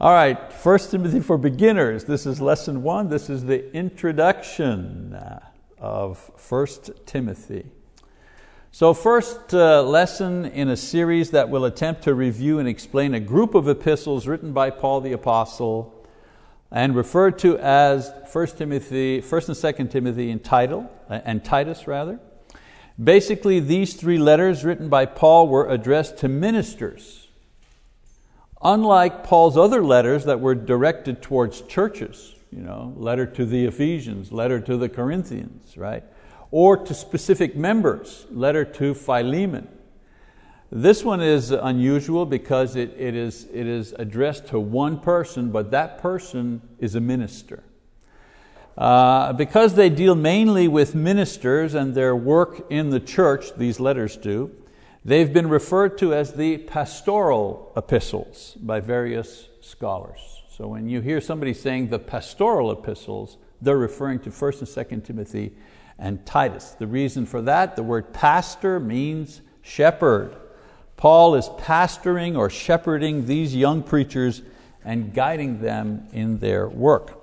All right, First Timothy for beginners. This is lesson one. This is the introduction of First Timothy. So, first uh, lesson in a series that will attempt to review and explain a group of epistles written by Paul the Apostle and referred to as First Timothy, First and Second Timothy in title uh, and Titus rather. Basically, these three letters written by Paul were addressed to ministers Unlike Paul's other letters that were directed towards churches, you know, letter to the Ephesians, letter to the Corinthians, right? Or to specific members, letter to Philemon. This one is unusual because it, it, is, it is addressed to one person, but that person is a minister. Uh, because they deal mainly with ministers and their work in the church, these letters do, They've been referred to as the pastoral epistles by various scholars. So when you hear somebody saying the pastoral epistles, they're referring to 1st and 2nd Timothy and Titus. The reason for that, the word pastor means shepherd. Paul is pastoring or shepherding these young preachers and guiding them in their work.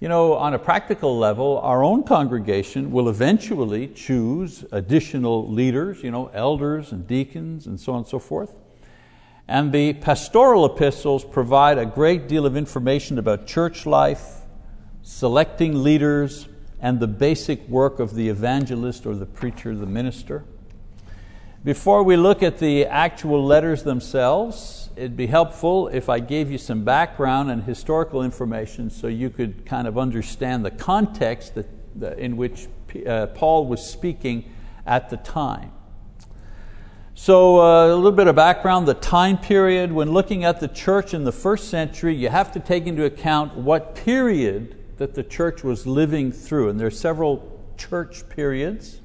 You know, on a practical level, our own congregation will eventually choose additional leaders, you know, elders and deacons and so on and so forth. And the pastoral epistles provide a great deal of information about church life, selecting leaders, and the basic work of the evangelist or the preacher, the minister. Before we look at the actual letters themselves, it'd be helpful if I gave you some background and historical information so you could kind of understand the context that, the, in which uh, Paul was speaking at the time. So uh, a little bit of background, the time period, when looking at the church in the first century, you have to take into account what period that the church was living through. And there are several church periods.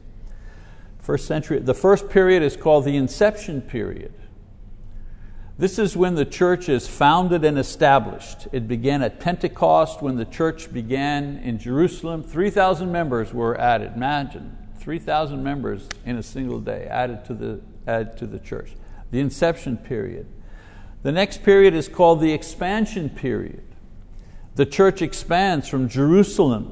First century, the first period is called the inception period. This is when the church is founded and established. It began at Pentecost when the church began in Jerusalem. 3,000 members were added. Imagine, 3,000 members in a single day added to, the, added to the church. The inception period. The next period is called the expansion period. The church expands from Jerusalem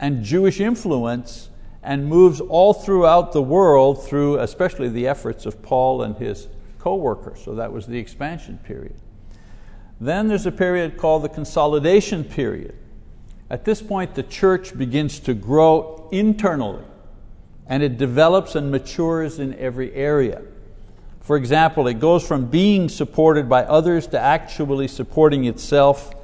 and Jewish influence and moves all throughout the world through especially the efforts of Paul and his co-workers. So that was the expansion period. Then there's a period called the consolidation period. At this point, the church begins to grow internally and it develops and matures in every area. For example, it goes from being supported by others to actually supporting itself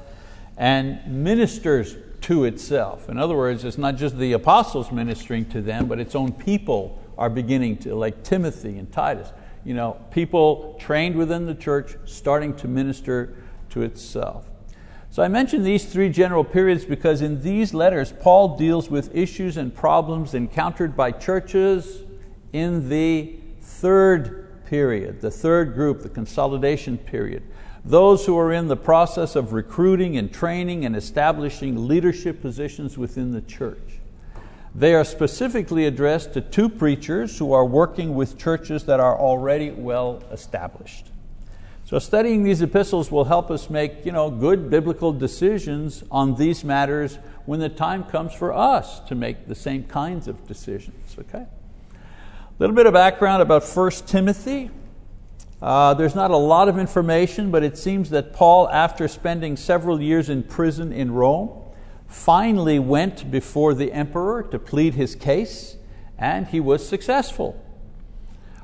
and ministers to itself. In other words, it's not just the apostles ministering to them, but its own people are beginning to, like Timothy and Titus, you know, people trained within the church starting to minister to itself. So I mention these three general periods because in these letters, Paul deals with issues and problems encountered by churches in the third period, the third group, the consolidation period. Those who are in the process of recruiting and training and establishing leadership positions within the church. They are specifically addressed to two preachers who are working with churches that are already well established. So studying these epistles will help us make you know, good biblical decisions on these matters when the time comes for us to make the same kinds of decisions. Okay? A little bit of background about 1 Timothy. Uh, there's not a lot of information, but it seems that Paul, after spending several years in prison in Rome, finally went before the emperor to plead his case, and he was successful.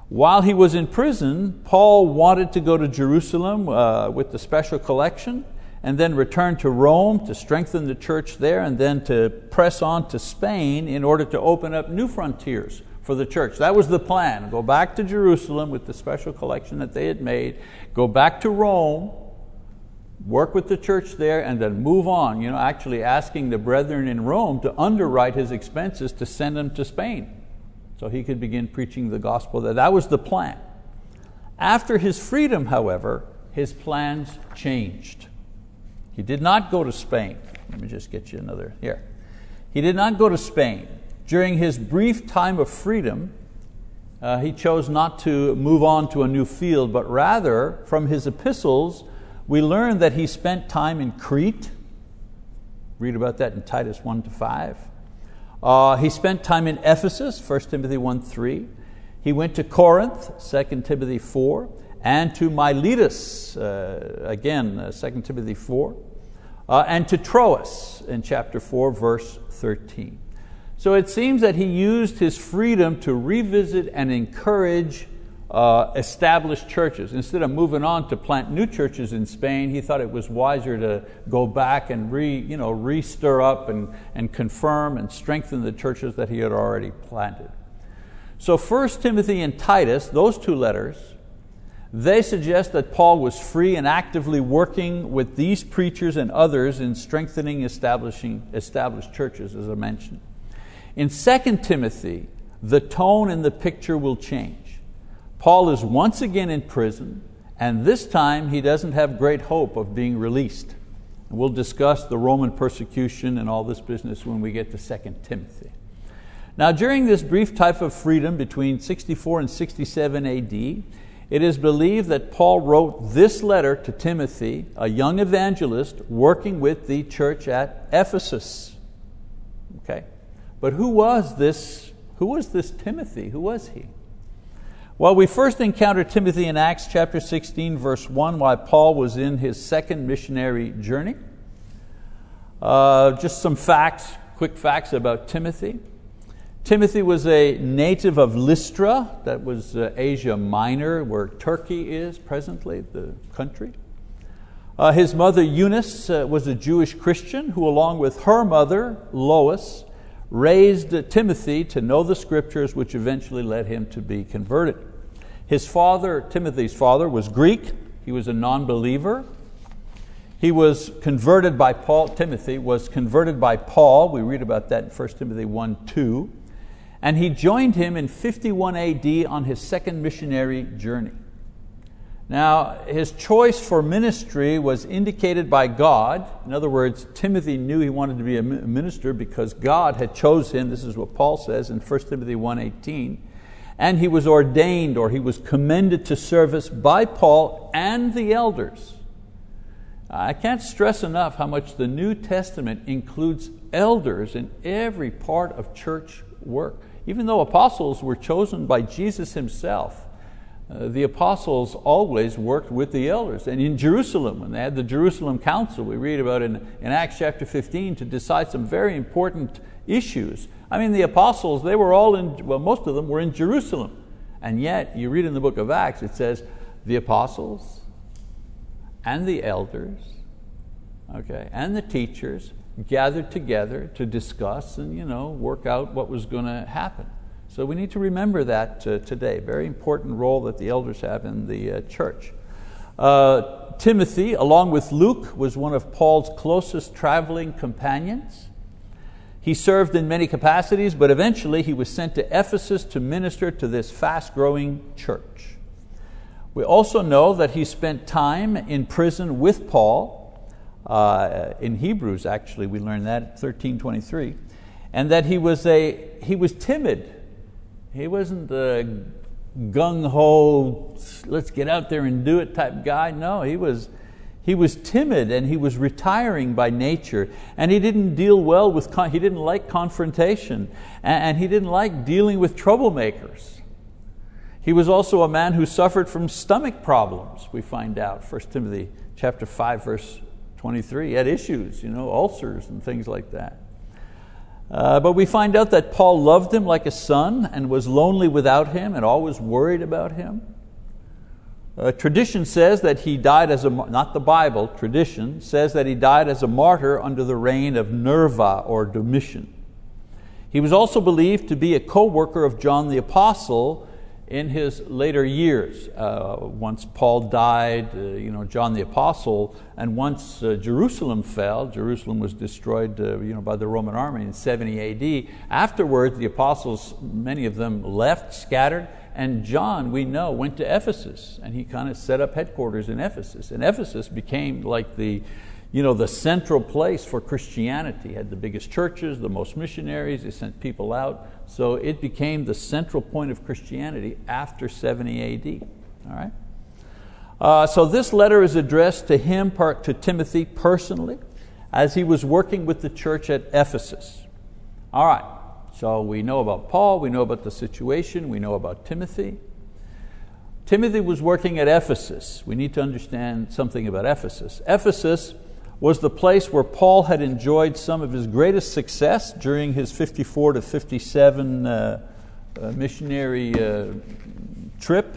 While he was in prison, Paul wanted to go to Jerusalem uh, with the special collection and then return to Rome to strengthen the church there and then to press on to Spain in order to open up new frontiers for the church. That was the plan. Go back to Jerusalem with the special collection that they had made, go back to Rome, work with the church there, and then move on, you know, actually asking the brethren in Rome to underwrite his expenses to send him to Spain so he could begin preaching the gospel there. That was the plan. After his freedom, however, his plans changed. He did not go to Spain. Let me just get you another here. He did not go to Spain. During his brief time of freedom, uh, he chose not to move on to a new field, but rather, from his epistles, We learn that he spent time in Crete. Read about that in Titus 1 to 5. Uh, he spent time in Ephesus, 1 Timothy 1 3. He went to Corinth, 2 Timothy 4, and to Miletus, uh, again, uh, 2 Timothy 4, uh, and to Troas in chapter 4, verse 13. So it seems that he used his freedom to revisit and encourage uh, established churches. Instead of moving on to plant new churches in Spain, he thought it was wiser to go back and re, you know, re-stir up and, and confirm and strengthen the churches that he had already planted. So 1 Timothy and Titus, those two letters, they suggest that Paul was free and actively working with these preachers and others in strengthening establishing established churches, as I mentioned. In 2 Timothy, the tone and the picture will change. Paul is once again in prison, and this time he doesn't have great hope of being released. We'll discuss the Roman persecution and all this business when we get to 2 Timothy. Now, during this brief type of freedom between 64 and 67 AD, it is believed that Paul wrote this letter to Timothy, a young evangelist working with the church at Ephesus. Okay. But who was this, who was this Timothy? Who was he? Well, we first encounter Timothy in Acts chapter 16, verse 1, while Paul was in his second missionary journey. Uh, just some facts, quick facts about Timothy. Timothy was a native of Lystra, that was uh, Asia Minor, where Turkey is presently, the country. Uh, his mother Eunice uh, was a Jewish Christian who, along with her mother Lois, raised Timothy to know the scriptures, which eventually led him to be converted. His father, Timothy's father, was Greek. He was a non believer. He was converted by Paul, Timothy was converted by Paul. We read about that in 1 Timothy 1 2. And he joined him in 51 AD on his second missionary journey. Now, his choice for ministry was indicated by God. In other words, Timothy knew he wanted to be a minister because God had chosen him. This is what Paul says in 1 Timothy 1.18. And he was ordained or he was commended to service by Paul and the elders. I can't stress enough how much the New Testament includes elders in every part of church work. Even though apostles were chosen by Jesus himself, uh, the apostles always worked with the elders. And in Jerusalem, when they had the Jerusalem Council, we read about in, in Acts chapter 15 to decide some very important issues. I mean, the apostles, they were all in, well, most of them were in Jerusalem. And yet, you read in the book of Acts, it says, the apostles and the elders, okay, and the teachers gathered together to discuss and you know, work out what was going to happen. So we need to remember that uh, today. Very important role that the elders have in the uh, church. Uh, Timothy, along with Luke, was one of Paul's closest traveling companions. He served in many capacities, but eventually he was sent to Ephesus to minister to this fast growing church. We also know that he spent time in prison with Paul. Uh, in Hebrews, actually, we learn that, 1323, and that he was, a, he was timid he wasn't the gung ho, let's get out there and do it type guy. No, he was, he was timid and he was retiring by nature. And he didn't deal well with, he didn't like confrontation. And he didn't like dealing with troublemakers. He was also a man who suffered from stomach problems, we find out, 1 Timothy chapter 5, verse 23. He had issues, you know, ulcers and things like that. Uh, but we find out that Paul loved him like a son and was lonely without him and always worried about him. Uh, tradition says that he died as a, not the Bible, tradition says that he died as a martyr under the reign of Nerva or Domitian. He was also believed to be a co worker of John the Apostle in his later years. Uh, once Paul died, uh, you know, John the Apostle, and once uh, Jerusalem fell, Jerusalem was destroyed uh, you know, by the Roman army in 70 AD. Afterwards, the apostles, many of them left, scattered, and John, we know, went to Ephesus, and he kind of set up headquarters in Ephesus. And Ephesus became like the, you know, the central place for Christianity. It had the biggest churches, the most missionaries, they sent people out. So it became the central point of Christianity after 70 AD. All right? Uh, so this letter is addressed to him, to Timothy personally, as he was working with the church at Ephesus. All right, so we know about Paul, we know about the situation, we know about Timothy. Timothy was working at Ephesus. We need to understand something about Ephesus. Ephesus was the place where Paul had enjoyed some of his greatest success during his 54 to 57 uh, uh, missionary uh, trip.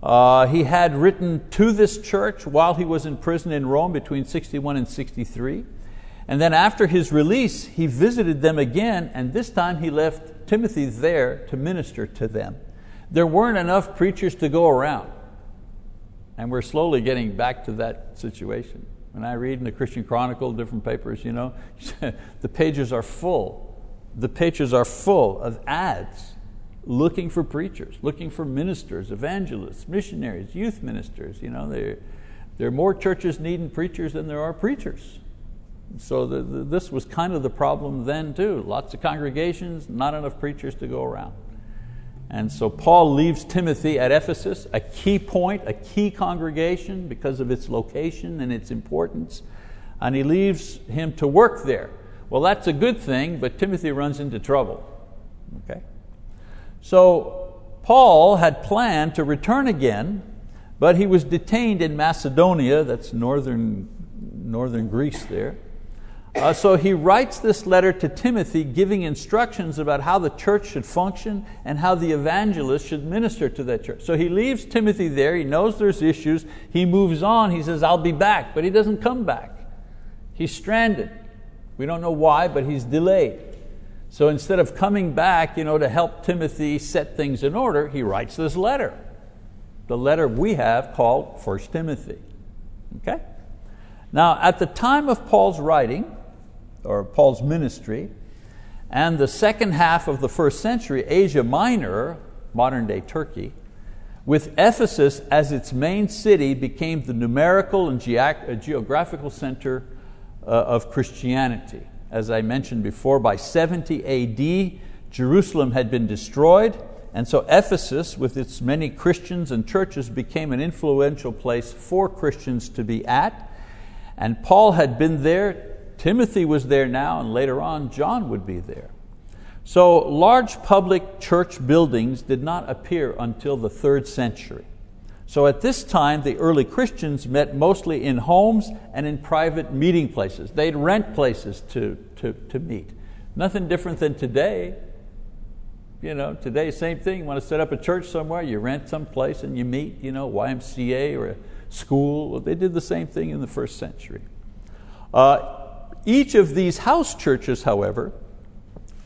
Uh, he had written to this church while he was in prison in Rome between 61 and 63. And then after his release, he visited them again, and this time he left Timothy there to minister to them. There weren't enough preachers to go around. And we're slowly getting back to that situation. When I read in the Christian Chronicle, different papers, you know, the pages are full. The pages are full of ads looking for preachers, looking for ministers, evangelists, missionaries, youth ministers. You know, there, there are more churches needing preachers than there are preachers. So the, the, this was kind of the problem then too. Lots of congregations, not enough preachers to go around. And so Paul leaves Timothy at Ephesus, a key point, a key congregation because of its location and its importance, and he leaves him to work there. Well, that's a good thing, but Timothy runs into trouble. Okay? So Paul had planned to return again, but he was detained in Macedonia, that's northern, northern Greece there. Uh, so he writes this letter to Timothy giving instructions about how the church should function and how the evangelist should minister to that church. So he leaves Timothy there, he knows there's issues, he moves on, he says, I'll be back, but he doesn't come back. He's stranded. We don't know why, but he's delayed. So instead of coming back you know, to help Timothy set things in order, he writes this letter. The letter we have called 1 Timothy. Okay? Now, at the time of Paul's writing, or Paul's ministry, and the second half of the first century, Asia Minor, modern day Turkey, with Ephesus as its main city, became the numerical and uh, geographical center uh, of Christianity. As I mentioned before, by 70 AD, Jerusalem had been destroyed, and so Ephesus, with its many Christians and churches, became an influential place for Christians to be at. And Paul had been there, Timothy was there now, and later on, John would be there. So, large public church buildings did not appear until the third century. So at this time, the early Christians met mostly in homes and in private meeting places. They'd rent places to, to, to meet. Nothing different than today. You know, today, same thing. You want to set up a church somewhere, you rent some place and you meet, you know, YMCA or a school. Well, they did the same thing in the first century. Uh, each of these house churches, however,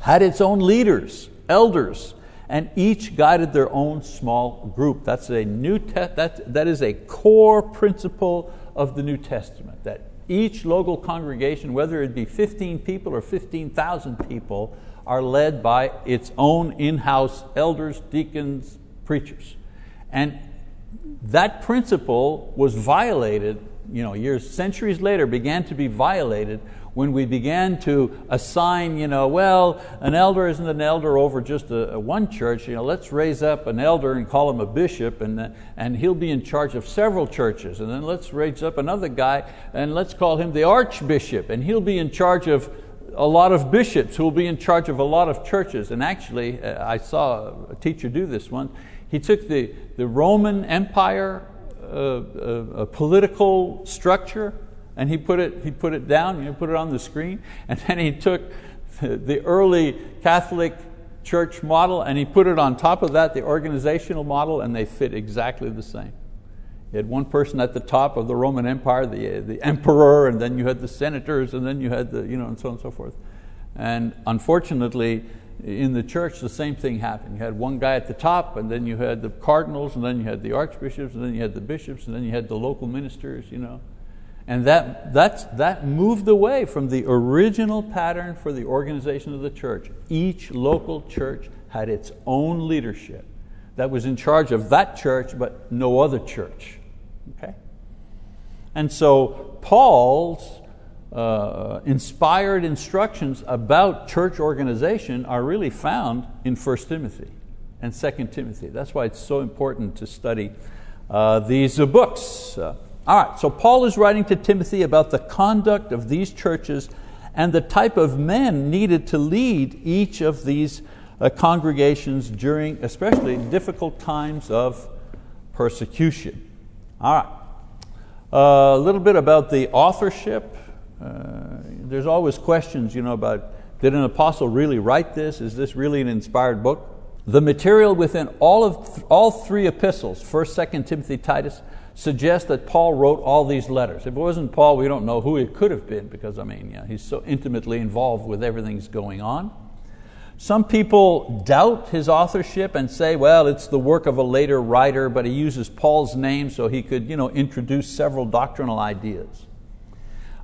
had its own leaders, elders, and each guided their own small group. That's a new that, that is a core principle of the New Testament, that each local congregation, whether it be 15 people or 15,000 people, are led by its own in-house elders, deacons, preachers. And that principle was violated, you know, years, centuries later, began to be violated when we began to assign, you know, well, an elder isn't an elder over just a, a one church, you know, let's raise up an elder and call him a bishop and, and he'll be in charge of several churches. And then let's raise up another guy and let's call him the archbishop and he'll be in charge of a lot of bishops who will be in charge of a lot of churches. And actually, uh, I saw a teacher do this one. He took the, the Roman Empire uh, uh, political structure and he put it, he put it down, you know, put it on the screen, and then he took the, the early Catholic church model and he put it on top of that, the organizational model, and they fit exactly the same. You had one person at the top of the Roman Empire, the, uh, the emperor, and then you had the senators, and then you had the, you know, and so on and so forth. And unfortunately, in the church, the same thing happened. You had one guy at the top, and then you had the cardinals, and then you had the archbishops, and then you had the bishops, and then you had the local ministers, you know. And that, that's, that moved away from the original pattern for the organization of the church. Each local church had its own leadership that was in charge of that church, but no other church. Okay? And so Paul's uh, inspired instructions about church organization are really found in 1 Timothy and 2 Timothy. That's why it's so important to study uh, these uh, books. All right, so Paul is writing to Timothy about the conduct of these churches and the type of men needed to lead each of these uh, congregations during especially difficult times of persecution. All right, uh, a little bit about the authorship. Uh, there's always questions you know, about did an apostle really write this? Is this really an inspired book? The material within all, of th- all three epistles, 1st, 2nd Timothy, Titus, suggests that Paul wrote all these letters. If it wasn't Paul, we don't know who it could have been because, I mean, yeah, he's so intimately involved with everything that's going on. Some people doubt his authorship and say, well, it's the work of a later writer, but he uses Paul's name so he could you know, introduce several doctrinal ideas.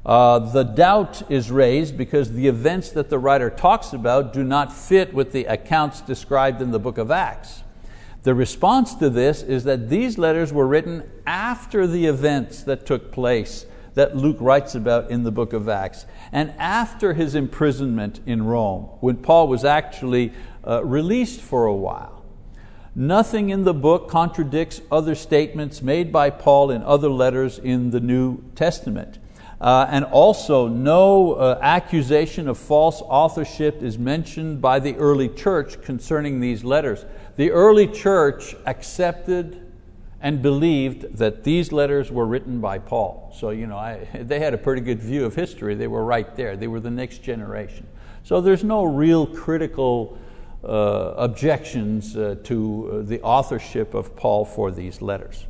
Uh, the doubt is raised because the events that the writer talks about do not fit with the accounts described in the book of Acts. The response to this is that these letters were written after the events that took place that Luke writes about in the book of Acts, and after his imprisonment in Rome, when Paul was actually uh, released for a while. Nothing in the book contradicts other statements made by Paul in other letters in the New Testament. Uh, and also, no uh, accusation of false authorship is mentioned by the early church concerning these letters. The early church accepted and believed that these letters were written by Paul. So you know, I, they had a pretty good view of history. They were right there. They were the next generation. So there's no real critical uh, objections uh, to uh, the authorship of Paul for these letters.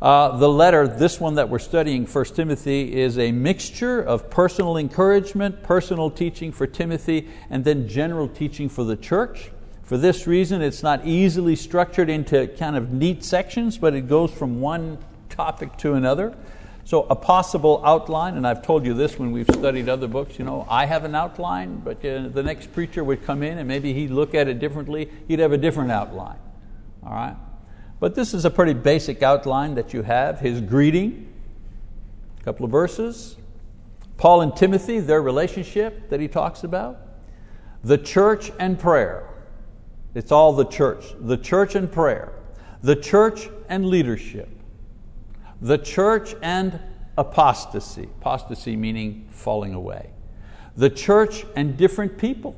Uh, the letter, this one that we're studying, 1 Timothy, is a mixture of personal encouragement, personal teaching for Timothy, and then general teaching for the church. For this reason, it's not easily structured into kind of neat sections, but it goes from one topic to another. So a possible outline, and I've told you this when we've studied other books, you know, I have an outline, but uh, the next preacher would come in and maybe he'd look at it differently, he'd have a different outline. All right? But this is a pretty basic outline that you have. His greeting, a couple of verses. Paul and Timothy, their relationship that he talks about. The church and prayer. It's all the church. The church and prayer. The church and leadership. The church and apostasy. Apostasy meaning falling away. The church and different people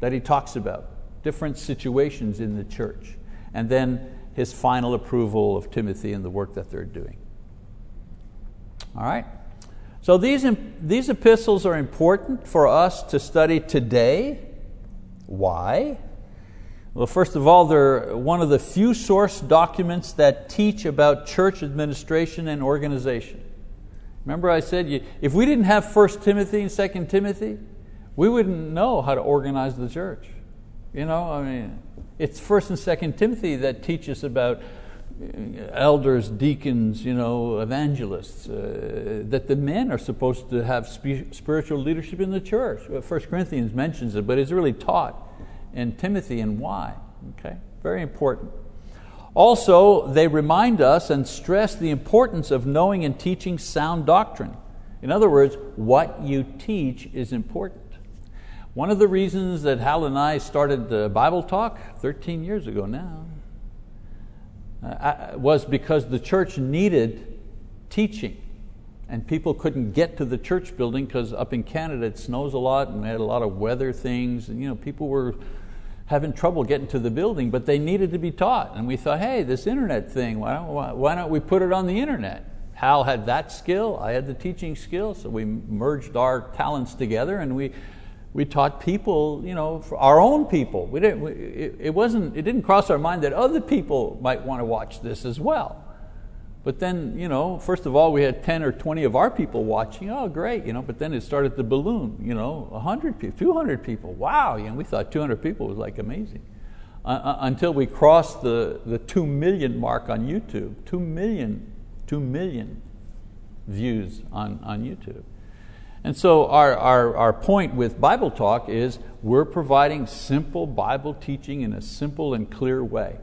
that he talks about, different situations in the church. And then his final approval of Timothy and the work that they're doing. All right? So these, these epistles are important for us to study today. Why? Well, first of all, they're one of the few source documents that teach about church administration and organization. Remember I said, if we didn't have 1 Timothy and 2 Timothy, we wouldn't know how to organize the church. You know, I mean, it's First and Second Timothy that teaches us about uh, elders, deacons, you know, evangelists, uh, that the men are supposed to have spiritual leadership in the church. First Corinthians mentions it, but it's really taught in Timothy and why. Okay, very important. Also, they remind us and stress the importance of knowing and teaching sound doctrine. In other words, what you teach is important. One of the reasons that Hal and I started the Bible Talk 13 years ago now uh, was because the church needed teaching. And people couldn't get to the church building because up in Canada it snows a lot and we had a lot of weather things. And you know, people were having trouble getting to the building, but they needed to be taught. And we thought, hey, this internet thing, why don't, why, why don't we put it on the internet? Hal had that skill, I had the teaching skill, so we merged our talents together and we we taught people, you know, our own people. We didn't, we, it, it, wasn't, it didn't cross our mind that other people might want to watch this as well. But then, you know, first of all, we had 10 or 20 of our people watching. Oh, great, you know, but then it started to balloon, you know, 100 people, 200 people. Wow, know, we thought 200 people was like amazing. Uh, uh, until we crossed the, the 2 million mark on YouTube. 2 million, 2 million views on, on YouTube. And so our, our, our point with Bible Talk is we're providing simple Bible teaching in a simple and clear way.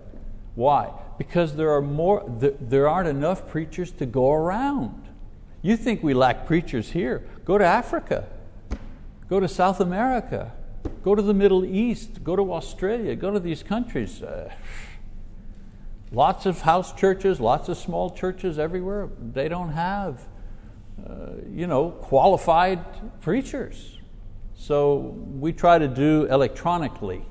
Why? Because there, are more, there aren't enough preachers to go around. You think we lack preachers here. Go to Africa. Go to South America. Go to the Middle East. Go to Australia. Go to these countries. Uh, Lots of house churches, lots of small churches everywhere, they don't have uh, you know, qualified preachers. So we try to do electronically,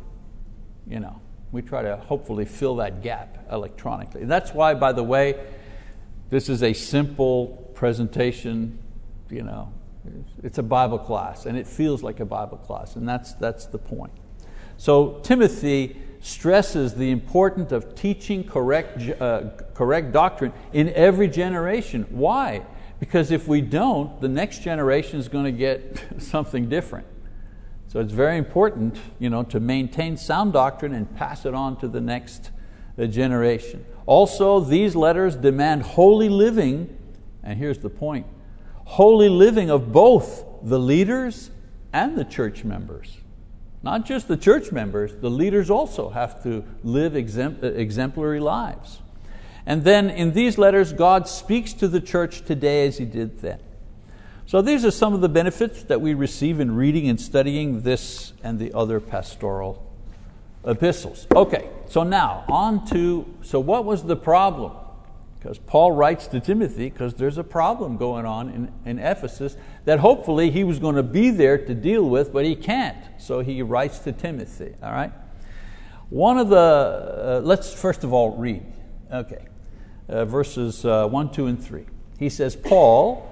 you know, we try to hopefully fill that gap electronically. And That's why, by the way, this is a simple presentation, you know, it's a Bible class and it feels like a Bible class, and that's, that's the point. So Timothy stresses the importance of teaching correct, uh, correct doctrine in every generation. Why? Because if we don't, the next generation is going to get something different. So it's very important you know, to maintain sound doctrine and pass it on to the next uh, generation. Also, these letters demand holy living, and here's the point holy living of both the leaders and the church members. Not just the church members, the leaders also have to live exemplary lives. And then in these letters, God speaks to the church today as He did then. So these are some of the benefits that we receive in reading and studying this and the other pastoral epistles. Okay, so now on to, so what was the problem? Because Paul writes to Timothy because there's a problem going on in, in Ephesus that hopefully he was going to be there to deal with, but he can't. So he writes to Timothy, all right? One of the, uh, let's first of all read. Okay uh, verses uh, 1, 2, and 3. He says, Paul,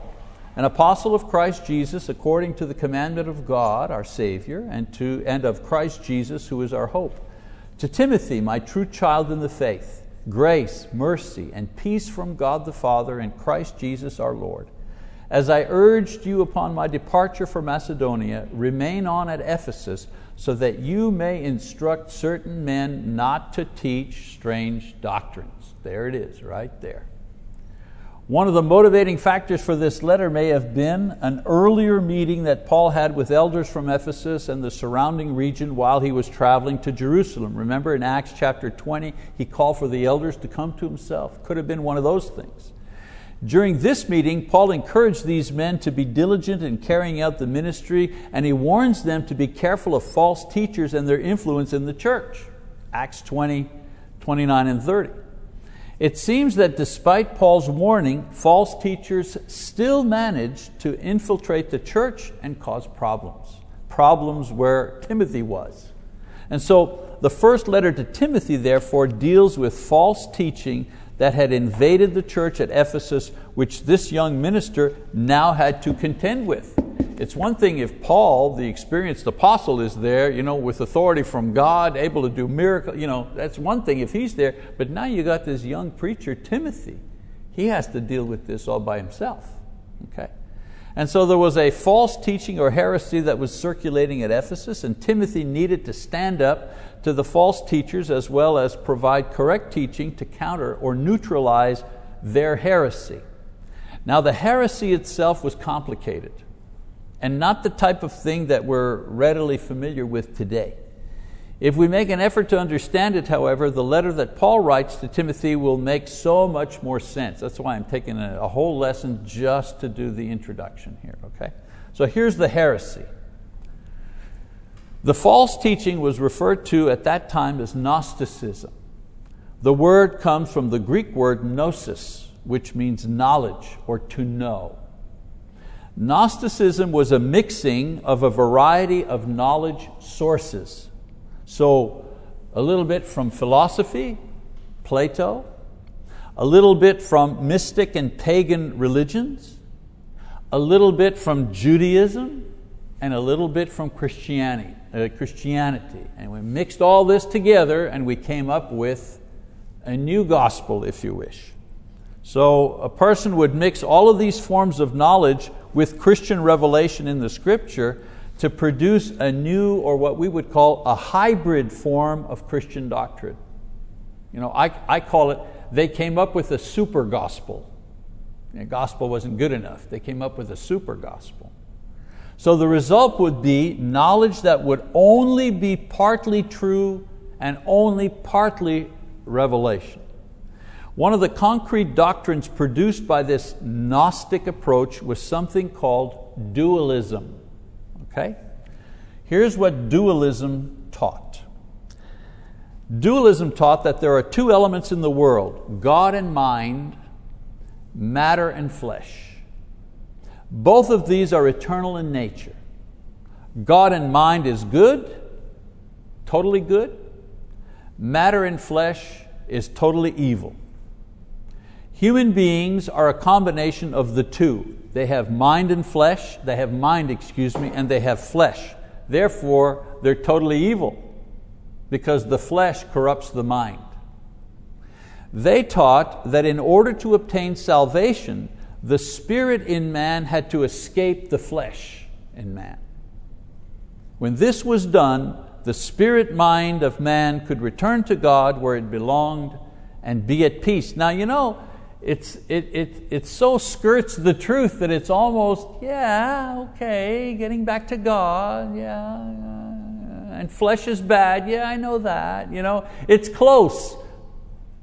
an apostle of Christ Jesus, according to the commandment of God, our Savior, and, to, and of Christ Jesus, who is our hope. To Timothy, my true child in the faith, grace, mercy, and peace from God the Father and Christ Jesus our Lord. As I urged you upon my departure for Macedonia, remain on at Ephesus, so that you may instruct certain men not to teach strange doctrines there it is, right there. One of the motivating factors for this letter may have been an earlier meeting that Paul had with elders from Ephesus and the surrounding region while he was traveling to Jerusalem. Remember in Acts chapter 20, he called for the elders to come to himself. Could have been one of those things. During this meeting, Paul encouraged these men to be diligent in carrying out the ministry, and he warns them to be careful of false teachers and their influence in the church. Acts 20, 29 and 30. It seems that despite Paul's warning, false teachers still managed to infiltrate the church and cause problems. Problems where Timothy was. And so the first letter to Timothy, therefore, deals with false teaching that had invaded the church at Ephesus, which this young minister now had to contend with. It's one thing if Paul, the experienced apostle, is there, you know, with authority from God, able to do miracles, you know, that's one thing if he's there. But now you got this young preacher, Timothy. He has to deal with this all by himself. Okay? And so there was a false teaching or heresy that was circulating at Ephesus, and Timothy needed to stand up to the false teachers as well as provide correct teaching to counter or neutralize their heresy. Now, the heresy itself was complicated and not the type of thing that we're readily familiar with today. If we make an effort to understand it, however, the letter that Paul writes to Timothy will make so much more sense. That's why I'm taking a, a whole lesson just to do the introduction here, okay? So here's the heresy. The false teaching was referred to at that time as Gnosticism. The word comes from the Greek word gnosis, which means knowledge or to know. Gnosticism was a mixing of a variety of knowledge sources. So, a little bit from philosophy, Plato, a little bit from mystic and pagan religions, a little bit from Judaism, and a little bit from Christianity. Uh, Christianity. And we mixed all this together and we came up with a new gospel, if you wish. So a person would mix all of these forms of knowledge with Christian revelation in the scripture to produce a new, or what we would call a hybrid form of Christian doctrine. You know, I, I call it, they came up with a super gospel. The gospel wasn't good enough. They came up with a super gospel. So the result would be knowledge that would only be partly true and only partly revelation. One of the concrete doctrines produced by this Gnostic approach was something called dualism. Okay? Here's what dualism taught Dualism taught that there are two elements in the world God and mind, matter and flesh. Both of these are eternal in nature. God and mind is good, totally good. Matter and flesh is totally evil. Human beings are a combination of the two. They have mind and flesh, they have mind, excuse me, and they have flesh. Therefore, they're totally evil because the flesh corrupts the mind. They taught that in order to obtain salvation, the spirit in man had to escape the flesh in man. When this was done, the spirit mind of man could return to God where it belonged and be at peace. Now, you know, it's, it, it, it so skirts the truth that it's almost, yeah, okay, getting back to God, yeah, yeah, and flesh is bad, yeah, I know that. You know, it's close,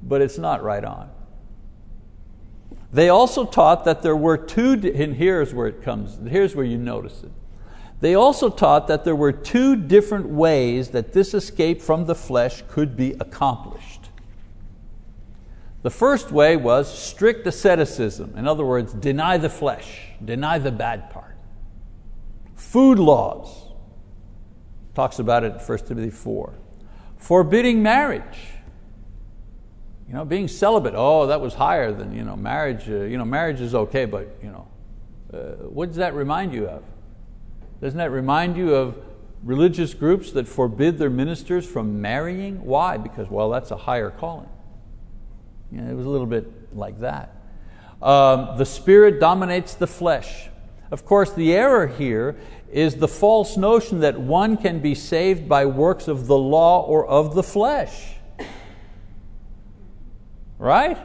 but it's not right on. They also taught that there were two, and here's where it comes, here's where you notice it. They also taught that there were two different ways that this escape from the flesh could be accomplished. The first way was strict asceticism, in other words, deny the flesh, deny the bad part. Food laws, talks about it in 1 Timothy 4. Forbidding marriage, you know, being celibate, oh, that was higher than you know, marriage. Uh, you know, marriage is okay, but you know, uh, what does that remind you of? Doesn't that remind you of religious groups that forbid their ministers from marrying? Why? Because, well, that's a higher calling. You know, it was a little bit like that. Um, the spirit dominates the flesh. Of course, the error here is the false notion that one can be saved by works of the law or of the flesh. Right?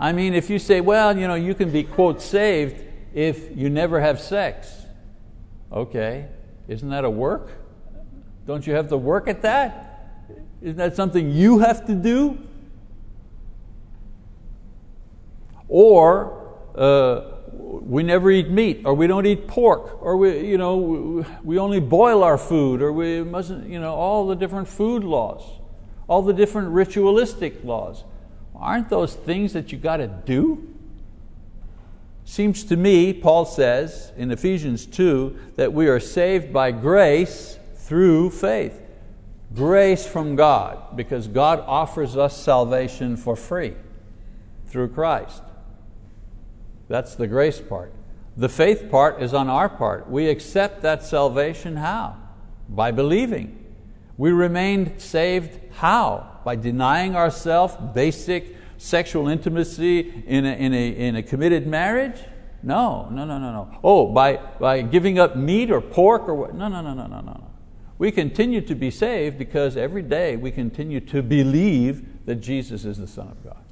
I mean, if you say, well, you know, you can be, quote, saved if you never have sex. Okay, isn't that a work? Don't you have to work at that? Isn't that something you have to do? Or uh, we never eat meat, or we don't eat pork, or we, you know, we only boil our food, or we mustn't, you know, all the different food laws, all the different ritualistic laws. Aren't those things that you got to do? Seems to me, Paul says in Ephesians 2, that we are saved by grace through faith. Grace from God, because God offers us salvation for free through Christ. That's the grace part. The faith part is on our part. We accept that salvation how? By believing. We remain saved how? By denying ourselves basic sexual intimacy in a, in a, in a committed marriage? No, no, no, no, no. Oh, by, by giving up meat or pork or what? No, no, no, no, no, no. We continue to be saved because every day we continue to believe that Jesus is the Son of God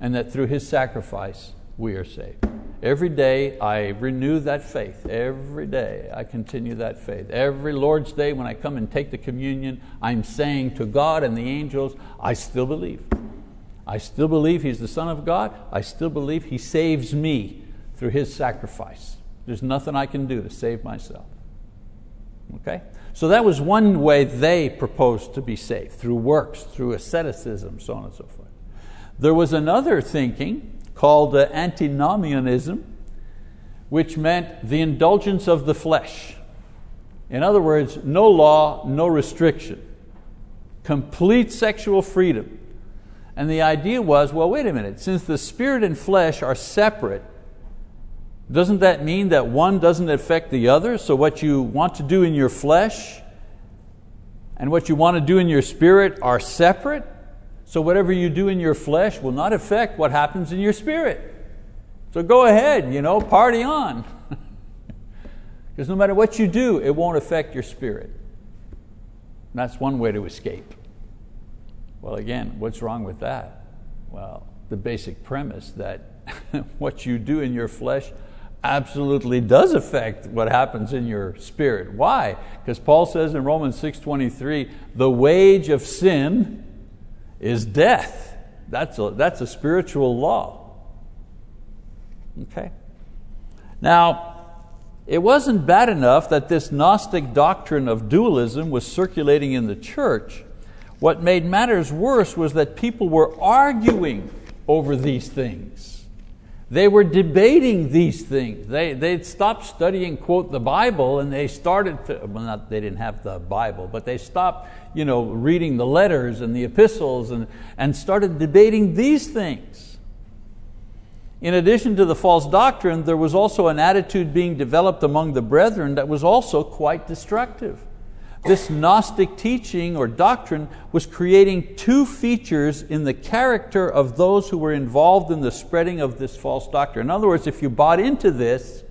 and that through His sacrifice we are saved. Every day I renew that faith. Every day I continue that faith. Every Lord's Day when I come and take the communion, I'm saying to God and the angels, I still believe. I still believe He's the Son of God. I still believe He saves me through His sacrifice. There's nothing I can do to save myself. Okay? So that was one way they proposed to be saved through works, through asceticism, so on and so forth. There was another thinking called antinomianism, which meant the indulgence of the flesh. In other words, no law, no restriction, complete sexual freedom. And the idea was well, wait a minute, since the spirit and flesh are separate, doesn't that mean that one doesn't affect the other? So, what you want to do in your flesh and what you want to do in your spirit are separate? So, whatever you do in your flesh will not affect what happens in your spirit. So, go ahead, you know, party on. because no matter what you do, it won't affect your spirit. And that's one way to escape. Well, again, what's wrong with that? Well, the basic premise that what you do in your flesh absolutely does affect what happens in your spirit. Why? Because Paul says in Romans 6:23, the wage of sin is death. That's a, that's a spiritual law. Okay? Now, it wasn't bad enough that this Gnostic doctrine of dualism was circulating in the church What made matters worse was that people were arguing over these things. They were debating these things. They, they'd stopped studying, quote, the Bible, and they started to, well, not, they didn't have the Bible, but they stopped you know, reading the letters and the epistles and, and started debating these things. In addition to the false doctrine, there was also an attitude being developed among the brethren that was also quite destructive. This Gnostic teaching or doctrine was creating two features in the character of those who were involved in the spreading of this false doctrine. In other words, if you bought into this,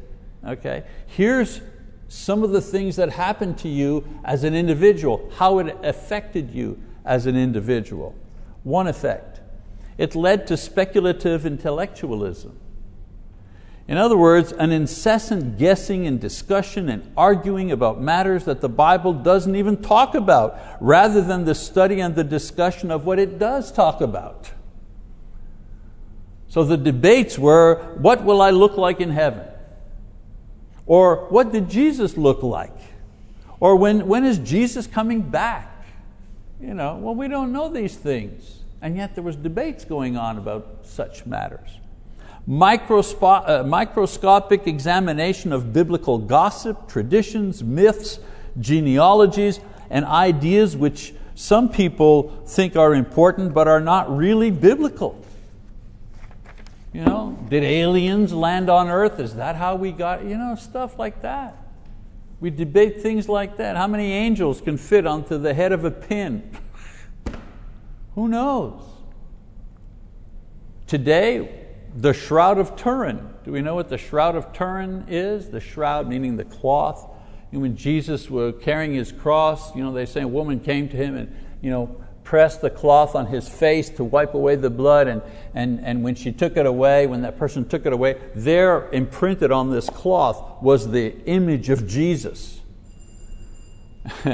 okay, here's some of the things that happened to you as an individual, how it affected you as an individual. One effect, it led to speculative intellectualism. In other words, an incessant guessing and discussion and arguing about matters that the Bible doesn't even talk about, rather than the study and the discussion of what it does talk about. So the debates were what will I look like in heaven? Or what did Jesus look like? Or when, when is Jesus coming back? You know, well, we don't know these things. And yet there was debates going on about such matters uh, microscopic examination of biblical gossip, traditions, myths, genealogies, and ideas which some people think are important but are not really biblical. You know, did aliens land on earth? Is that how we got, you know, stuff like that. We debate things like that. How many angels can fit onto the head of a pin? Who knows? Today, the Shroud of Turin. Do we know what the Shroud of Turin is? The shroud meaning the cloth. And when Jesus was carrying his cross, you know, they say a woman came to him and you know, pressed the cloth on his face to wipe away the blood. And, and, and when she took it away, when that person took it away, there imprinted on this cloth was the image of Jesus.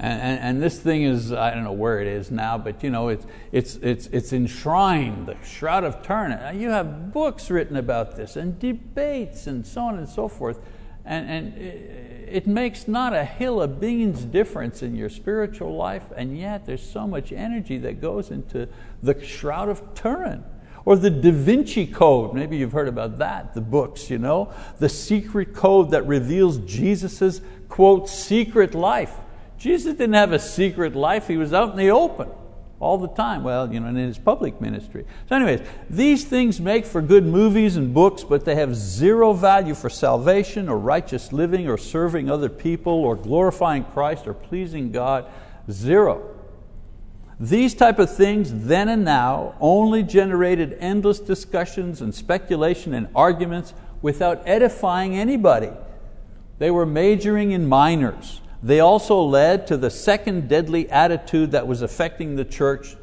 And, and, this thing is, I don't know where it is now, but you know, it's, it's, it's, it's enshrined, the Shroud of Turin. You have books written about this and debates and so on and so forth. And, and it, it makes not a hill of beans difference in your spiritual life, and yet there's so much energy that goes into the Shroud of Turin. Or the Da Vinci Code, maybe you've heard about that, the books, you know, the secret code that reveals Jesus's quote, secret life. Jesus didn't have a secret life, he was out in the open all the time. Well, you know, in his public ministry. So, anyways, these things make for good movies and books, but they have zero value for salvation or righteous living or serving other people or glorifying Christ or pleasing God. Zero. These type of things, then and now, only generated endless discussions and speculation and arguments without edifying anybody. They were majoring in minors. They also led to the second deadly attitude that was affecting the church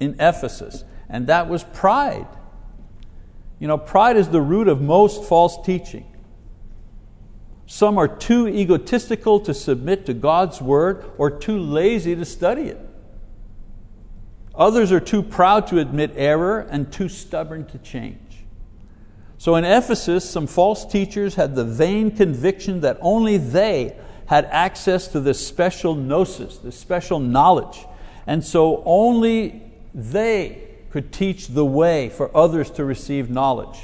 in Ephesus, and that was pride. You know, pride is the root of most false teaching. Some are too egotistical to submit to God's word or too lazy to study it. Others are too proud to admit error and too stubborn to change. So in Ephesus, some false teachers had the vain conviction that only they had access to this special gnosis, this special knowledge. And so only they could teach the way for others to receive knowledge.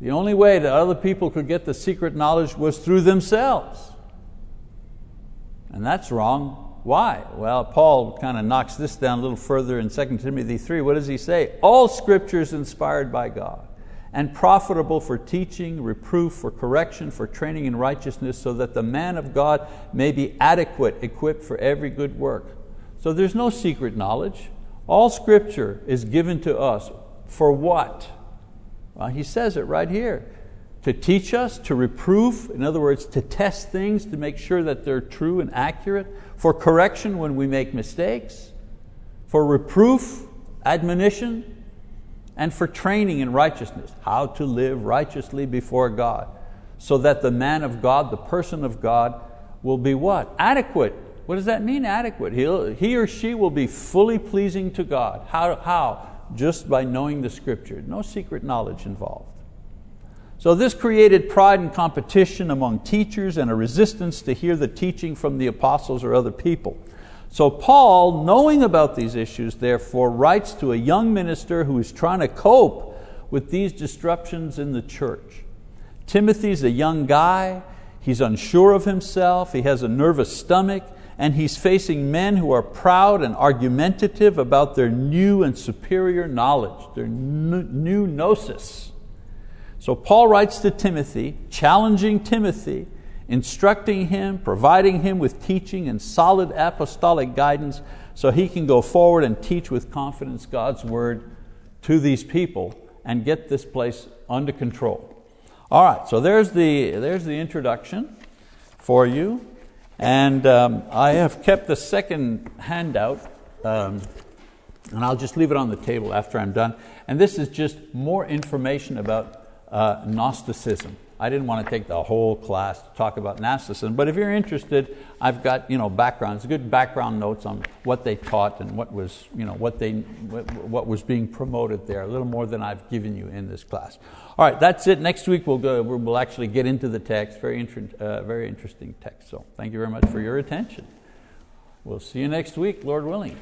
The only way that other people could get the secret knowledge was through themselves. And that's wrong. Why? Well, Paul kind of knocks this down a little further in 2 Timothy 3. What does he say? All scripture is inspired by God and profitable for teaching, reproof, for correction, for training in righteousness, so that the man of God may be adequate, equipped for every good work. So there's no secret knowledge. All scripture is given to us for what? Well, he says it right here. To teach us, to reproof, in other words, to test things to make sure that they're true and accurate, for correction when we make mistakes, for reproof, admonition, and for training in righteousness, how to live righteously before God, so that the man of God, the person of God, will be what? Adequate. What does that mean, adequate? He'll, he or she will be fully pleasing to God. How? how? Just by knowing the Scripture. No secret knowledge involved. So this created pride and competition among teachers and a resistance to hear the teaching from the apostles or other people. So, Paul, knowing about these issues, therefore, writes to a young minister who is trying to cope with these disruptions in the church. Timothy's a young guy, he's unsure of himself, he has a nervous stomach, and he's facing men who are proud and argumentative about their new and superior knowledge, their new gnosis. So Paul writes to Timothy, challenging Timothy, instructing him, providing him with teaching and solid apostolic guidance so he can go forward and teach with confidence God's word to these people and get this place under control. All right, so there's the, there's the introduction for you. And um, I have kept the second handout, um, and I'll just leave it on the table after I'm done. And this is just more information about uh, Gnosticism. I didn't want to take the whole class to talk about Gnosticism, but if you're interested, I've got you know, backgrounds, good background notes on what they taught and what was, you know, what, they, what was being promoted there, a little more than I've given you in this class. All right, that's it. Next week we'll, go, we'll actually get into the text, very, inter, uh, very interesting text. So thank you very much for your attention. We'll see you next week, Lord willing.